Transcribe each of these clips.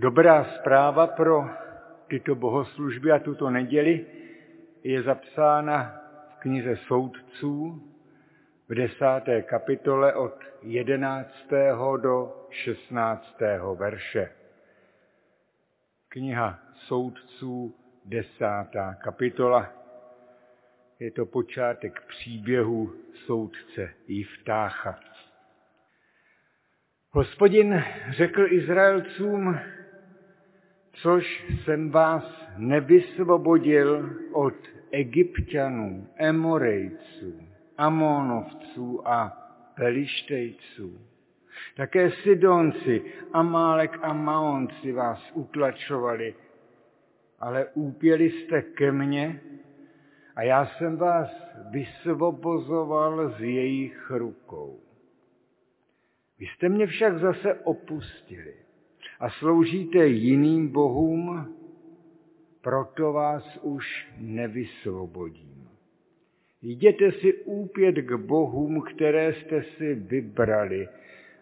Dobrá zpráva pro tyto bohoslužby a tuto neděli je zapsána v knize soudců v desáté kapitole od jedenáctého do šestnáctého verše. Kniha soudců, desátá kapitola. Je to počátek příběhu soudce Jiftácha. Hospodin řekl Izraelcům, což jsem vás nevysvobodil od egyptianů, emorejců, amonovců a pelištejců. Také Sidonci, Amálek a Maonci vás utlačovali, ale úpěli jste ke mně a já jsem vás vysvobozoval z jejich rukou. Vy jste mě však zase opustili a sloužíte jiným bohům, proto vás už nevysvobodím. Jděte si úpět k bohům, které jste si vybrali,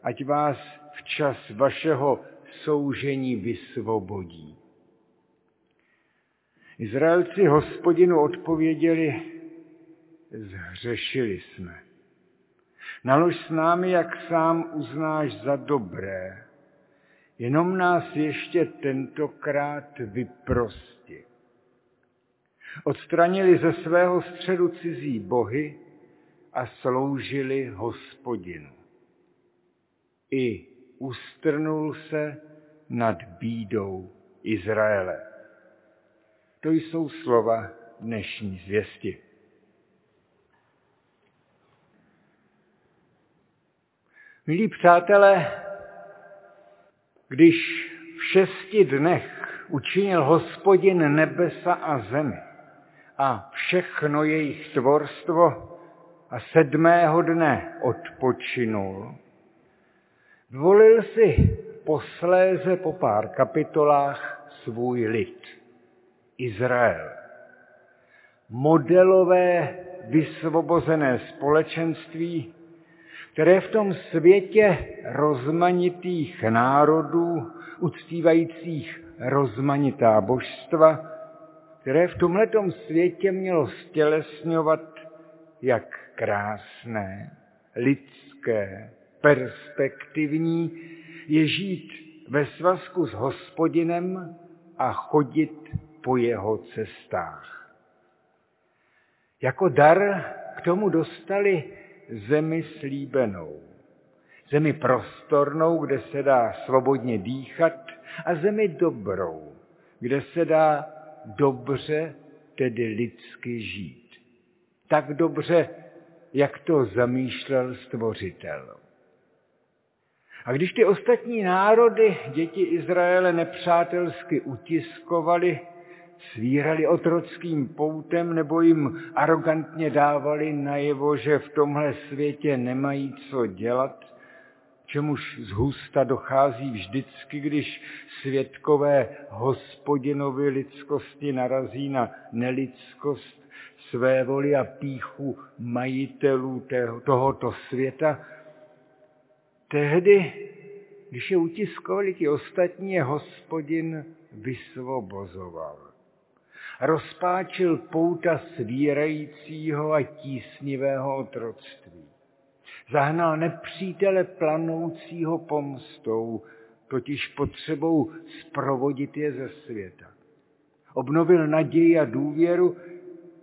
ať vás v čas vašeho soužení vysvobodí. Izraelci hospodinu odpověděli, zhřešili jsme. Nalož s námi, jak sám uznáš za dobré. Jenom nás ještě tentokrát vyprosti. Odstranili ze svého středu cizí bohy a sloužili hospodinu. I ustrnul se nad bídou Izraele. To jsou slova dnešní zvěsti. Milí přátelé, když v šesti dnech učinil hospodin nebesa a zemi a všechno jejich tvorstvo a sedmého dne odpočinul, volil si posléze po pár kapitolách svůj lid, Izrael. Modelové vysvobozené společenství, které v tom světě rozmanitých národů, uctívajících rozmanitá božstva, které v tomhletom světě mělo stělesňovat, jak krásné, lidské, perspektivní je žít ve svazku s hospodinem a chodit po jeho cestách. Jako dar k tomu dostali zemi slíbenou. Zemi prostornou, kde se dá svobodně dýchat a zemi dobrou, kde se dá dobře, tedy lidsky žít. Tak dobře, jak to zamýšlel stvořitel. A když ty ostatní národy, děti Izraele, nepřátelsky utiskovali, svírali otrockým poutem nebo jim arrogantně dávali najevo, že v tomhle světě nemají co dělat, čemuž zhusta dochází vždycky, když světkové hospodinovy lidskosti narazí na nelidskost své voli a píchu majitelů tohoto světa, tehdy, když je utiskovali ti ostatní, je hospodin vysvobozoval rozpáčil pouta svírajícího a tísnivého otroctví. Zahnal nepřítele planoucího pomstou, totiž potřebou sprovodit je ze světa. Obnovil naději a důvěru,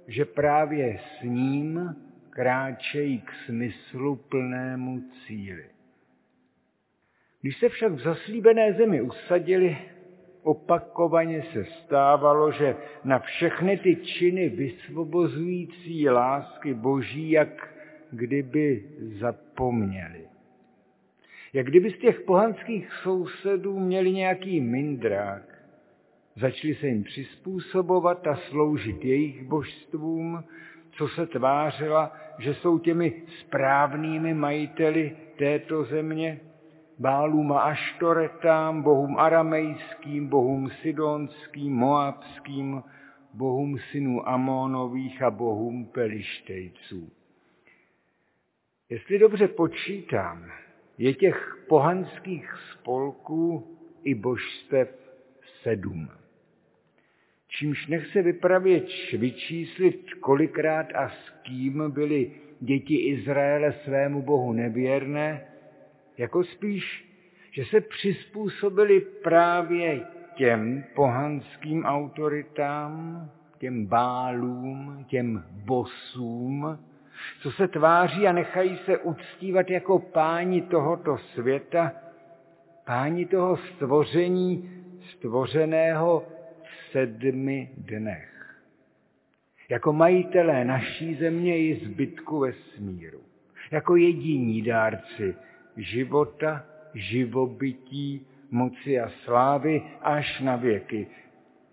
že právě s ním kráčejí k smyslu plnému cíli. Když se však v zaslíbené zemi usadili, opakovaně se stávalo, že na všechny ty činy vysvobozující lásky Boží, jak kdyby zapomněli. Jak kdyby z těch pohanských sousedů měli nějaký mindrák. Začali se jim přizpůsobovat a sloužit jejich božstvům, co se tvářila, že jsou těmi správnými majiteli této země, Bálům a Aštoretám, bohům aramejským, bohům sidonským, moabským, bohům synů Amónových a bohům pelištejců. Jestli dobře počítám, je těch pohanských spolků i božstev sedm. Čímž nechce vypravěč vyčíslit, kolikrát a s kým byly děti Izraele svému bohu nevěrné, jako spíš, že se přizpůsobili právě těm pohanským autoritám, těm bálům, těm bosům, co se tváří a nechají se uctívat jako páni tohoto světa, páni toho stvoření, stvořeného v sedmi dnech. Jako majitelé naší země i zbytku vesmíru. Jako jediní dárci života, živobytí, moci a slávy až na věky.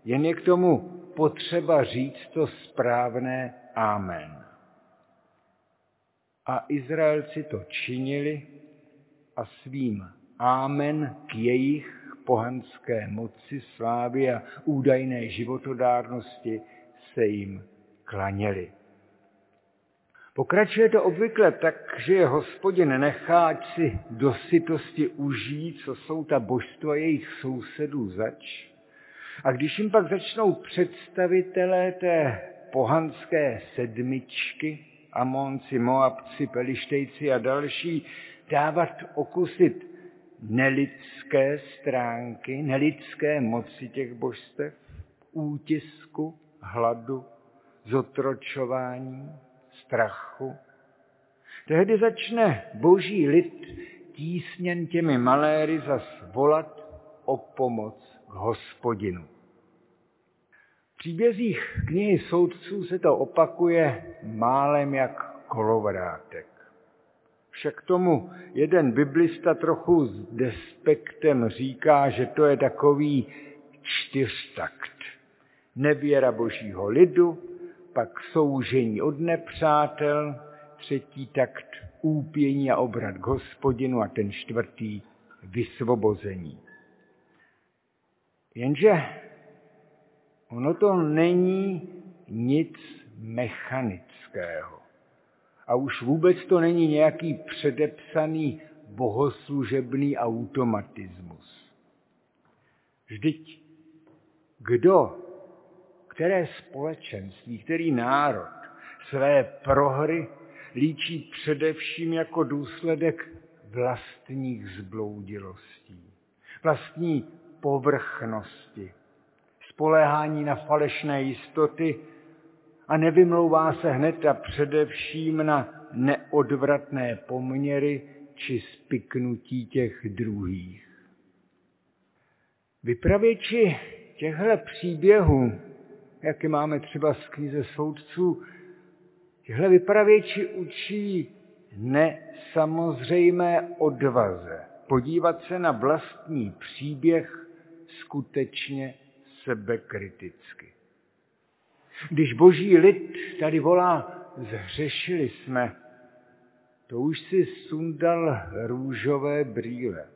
Jen je k tomu potřeba říct to správné Amen. A Izraelci to činili a svým Amen k jejich pohanské moci, slávy a údajné životodárnosti se jim klaněli. Pokračuje to obvykle tak, že je hospodin nechá, ať si do sytosti užijí, co jsou ta božstva jejich sousedů zač. A když jim pak začnou představitelé té pohanské sedmičky, Amonci, Moabci, Pelištejci a další, dávat okusit nelidské stránky, nelidské moci těch božstev, útisku, hladu, zotročování, strachu. Tehdy začne boží lid tísněn těmi maléry zas volat o pomoc k hospodinu. V příbězích knihy soudců se to opakuje málem jak kolovrátek. Však tomu jeden biblista trochu s despektem říká, že to je takový čtyřtakt. Nevěra božího lidu, pak soužení od nepřátel, třetí takt úpění a obrat k hospodinu a ten čtvrtý vysvobození. Jenže ono to není nic mechanického. A už vůbec to není nějaký předepsaný bohoslužebný automatismus. Vždyť kdo které společenství, který národ své prohry líčí především jako důsledek vlastních zbloudilostí, vlastní povrchnosti, spoléhání na falešné jistoty a nevymlouvá se hned a především na neodvratné poměry či spiknutí těch druhých. Vypravěči těchto příběhů jaké máme třeba z knize soudců, těhle vypravěči učí nesamozřejmé odvaze podívat se na vlastní příběh skutečně sebekriticky. Když boží lid tady volá, zhřešili jsme, to už si sundal růžové brýle.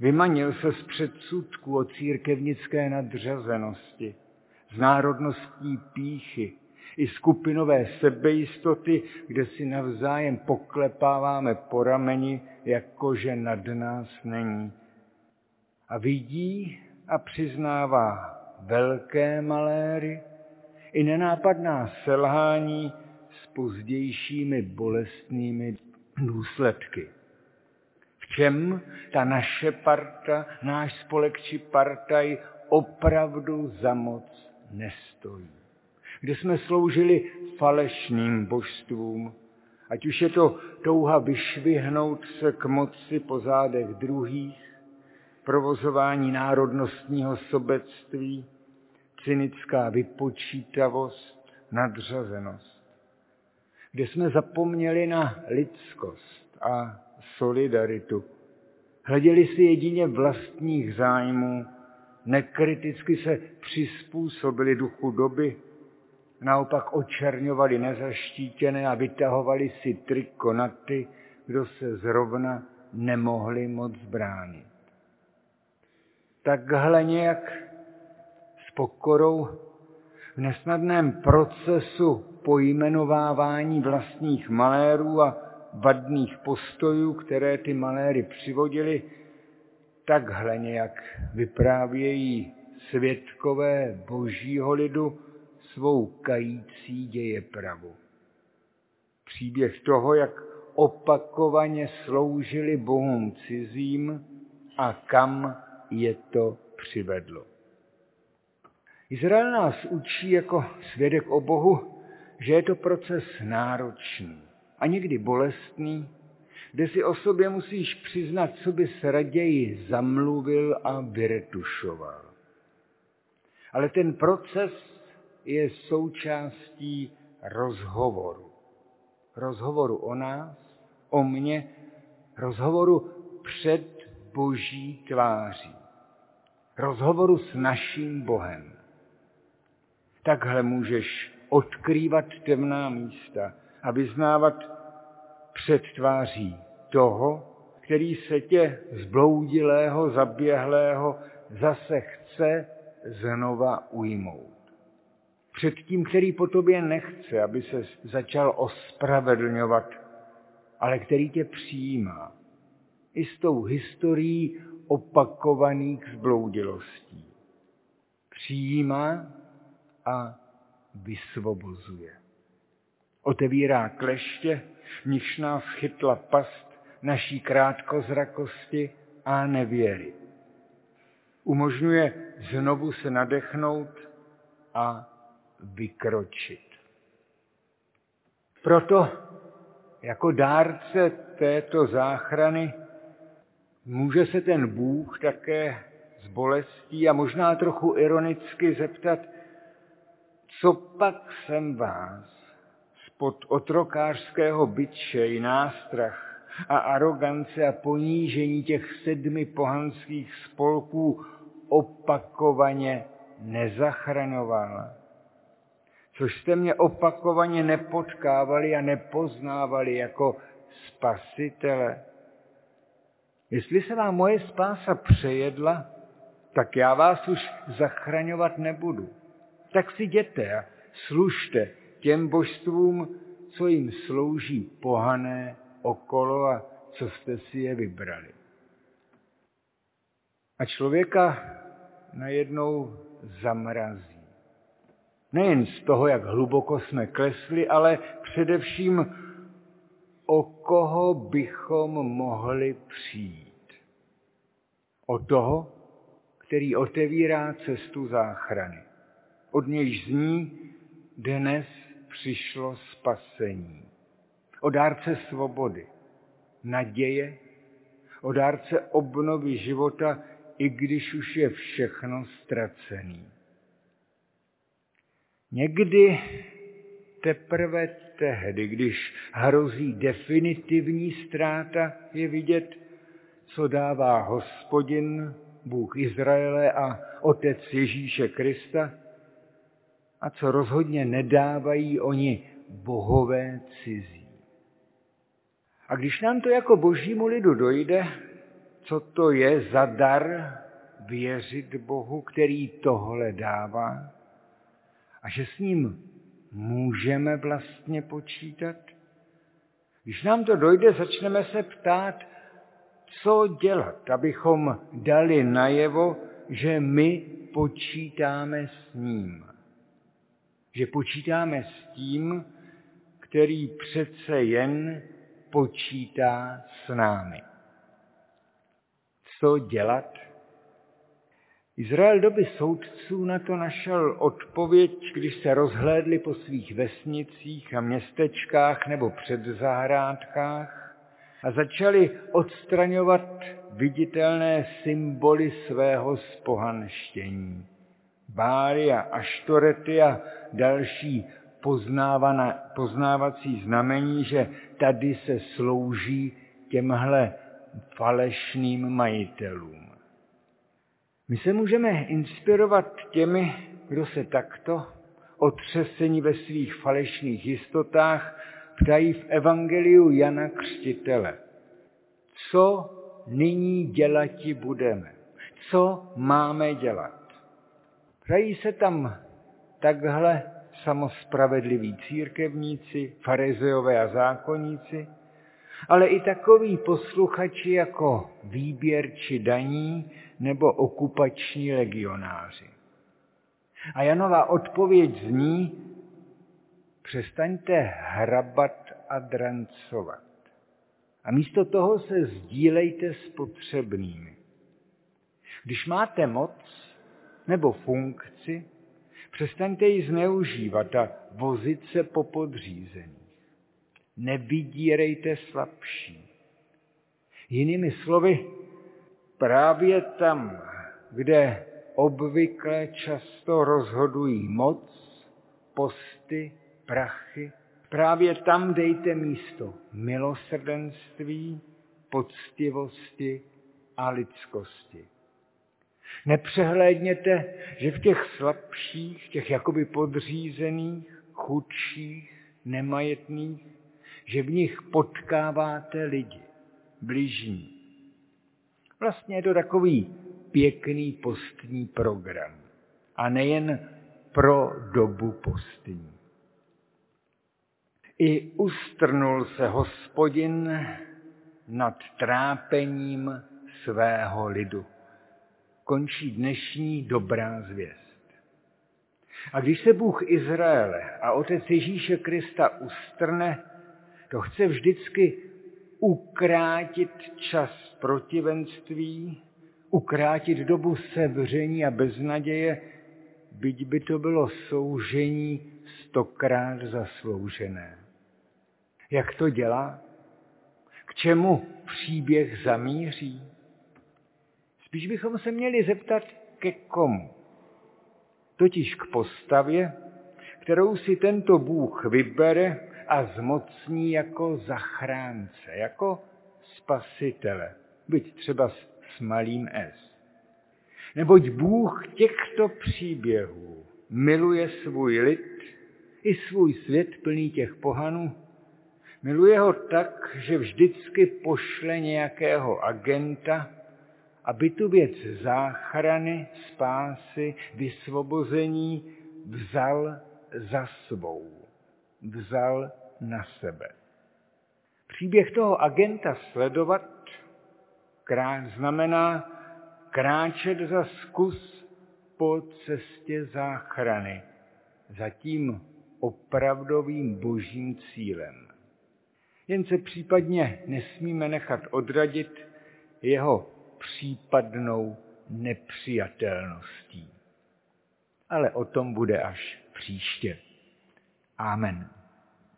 Vymanil se z předsudku o církevnické nadřazenosti z národnostní píchy i skupinové sebejistoty, kde si navzájem poklepáváme po rameni, jakože nad nás není. A vidí a přiznává velké maléry i nenápadná selhání s pozdějšími bolestnými důsledky. V čem ta naše parta, náš spolek či partaj opravdu za moc nestojí. Kde jsme sloužili falešným božstvům, ať už je to touha vyšvihnout se k moci po zádech druhých, provozování národnostního sobectví, cynická vypočítavost, nadřazenost. Kde jsme zapomněli na lidskost a solidaritu. Hleděli si jedině vlastních zájmů nekriticky se přizpůsobili duchu doby, naopak očerňovali nezaštítěné a vytahovali si triko na ty, kdo se zrovna nemohli moc bránit. Takhle nějak s pokorou v nesnadném procesu pojmenovávání vlastních malérů a vadných postojů, které ty maléry přivodili, takhle nějak vyprávějí světkové božího lidu svou kající děje pravu. Příběh toho, jak opakovaně sloužili bohům cizím a kam je to přivedlo. Izrael nás učí jako svědek o Bohu, že je to proces náročný a někdy bolestný, kde si o sobě musíš přiznat, co bys raději zamluvil a vyretušoval. Ale ten proces je součástí rozhovoru. Rozhovoru o nás, o mně, rozhovoru před boží tváří. Rozhovoru s naším Bohem. Takhle můžeš odkrývat temná místa a vyznávat před tváří toho, který se tě zbloudilého, zaběhlého zase chce znova ujmout. Před tím, který po tobě nechce, aby se začal ospravedlňovat, ale který tě přijímá. I s tou historií opakovaných zbloudilostí. Přijímá a vysvobozuje. Otevírá kleště, v nichž nás chytla past naší krátkozrakosti a nevěry. Umožňuje znovu se nadechnout a vykročit. Proto jako dárce této záchrany může se ten Bůh také s bolestí a možná trochu ironicky zeptat, co pak jsem vás spod otrokářského byče i nástrach a arogance a ponížení těch sedmi pohanských spolků opakovaně nezachraňoval. Což jste mě opakovaně nepotkávali a nepoznávali jako spasitele. Jestli se vám moje spása přejedla, tak já vás už zachraňovat nebudu. Tak si jděte a služte těm božstvům, co jim slouží pohané okolo a co jste si je vybrali. A člověka najednou zamrazí. Nejen z toho, jak hluboko jsme klesli, ale především o koho bychom mohli přijít. O toho, který otevírá cestu záchrany. Od nějž zní dnes přišlo spasení. O dárce svobody, naděje, o dárce obnovy života, i když už je všechno ztracený. Někdy teprve tehdy, když hrozí definitivní ztráta, je vidět, co dává hospodin, Bůh Izraele a Otec Ježíše Krista a co rozhodně nedávají oni bohové cizí. A když nám to jako božímu lidu dojde, co to je za dar věřit Bohu, který tohle dává, a že s ním můžeme vlastně počítat? Když nám to dojde, začneme se ptát, co dělat, abychom dali najevo, že my počítáme s ním. Že počítáme s tím, který přece jen počítá s námi. Co dělat? Izrael doby soudců na to našel odpověď, když se rozhlédli po svých vesnicích a městečkách nebo předzahrádkách a začali odstraňovat viditelné symboly svého spohanštění. Báry a aštorety a další poznávací znamení, že tady se slouží těmhle falešným majitelům. My se můžeme inspirovat těmi, kdo se takto otřesení ve svých falešných jistotách ptají v Evangeliu Jana Křtitele. Co nyní dělati budeme? Co máme dělat? Ptají se tam takhle samospravedliví církevníci, farizeové a zákonníci, ale i takoví posluchači jako výběrči daní nebo okupační legionáři. A Janova odpověď zní, přestaňte hrabat a drancovat. A místo toho se sdílejte s potřebnými. Když máte moc nebo funkci, přestaňte ji zneužívat a vozit se po podřízených. Nevydírejte slabší. Jinými slovy, právě tam, kde obvykle často rozhodují moc, posty, prachy, právě tam dejte místo milosrdenství, poctivosti a lidskosti. Nepřehlédněte, že v těch slabších, těch jakoby podřízených, chudších, nemajetných, že v nich potkáváte lidi, bližní. Vlastně je to takový pěkný postní program. A nejen pro dobu postní. I ustrnul se hospodin nad trápením svého lidu. Končí dnešní dobrá zvěst. A když se Bůh Izraele a Otec Ježíše Krista ustrne, to chce vždycky ukrátit čas protivenství, ukrátit dobu sevření a beznaděje, byť by to bylo soužení stokrát zasloužené. Jak to dělá? K čemu příběh zamíří? Spíš bychom se měli zeptat, ke komu. Totiž k postavě, kterou si tento Bůh vybere a zmocní jako zachránce, jako spasitele, byť třeba s malým S. Neboť Bůh těchto příběhů miluje svůj lid i svůj svět plný těch pohanů. Miluje ho tak, že vždycky pošle nějakého agenta, aby tu věc záchrany, spásy, vysvobození vzal za svou, vzal na sebe. Příběh toho agenta sledovat znamená kráčet za zkus po cestě záchrany, za tím opravdovým božím cílem. Jen se případně nesmíme nechat odradit jeho případnou nepřijatelností. Ale o tom bude až příště. Amen.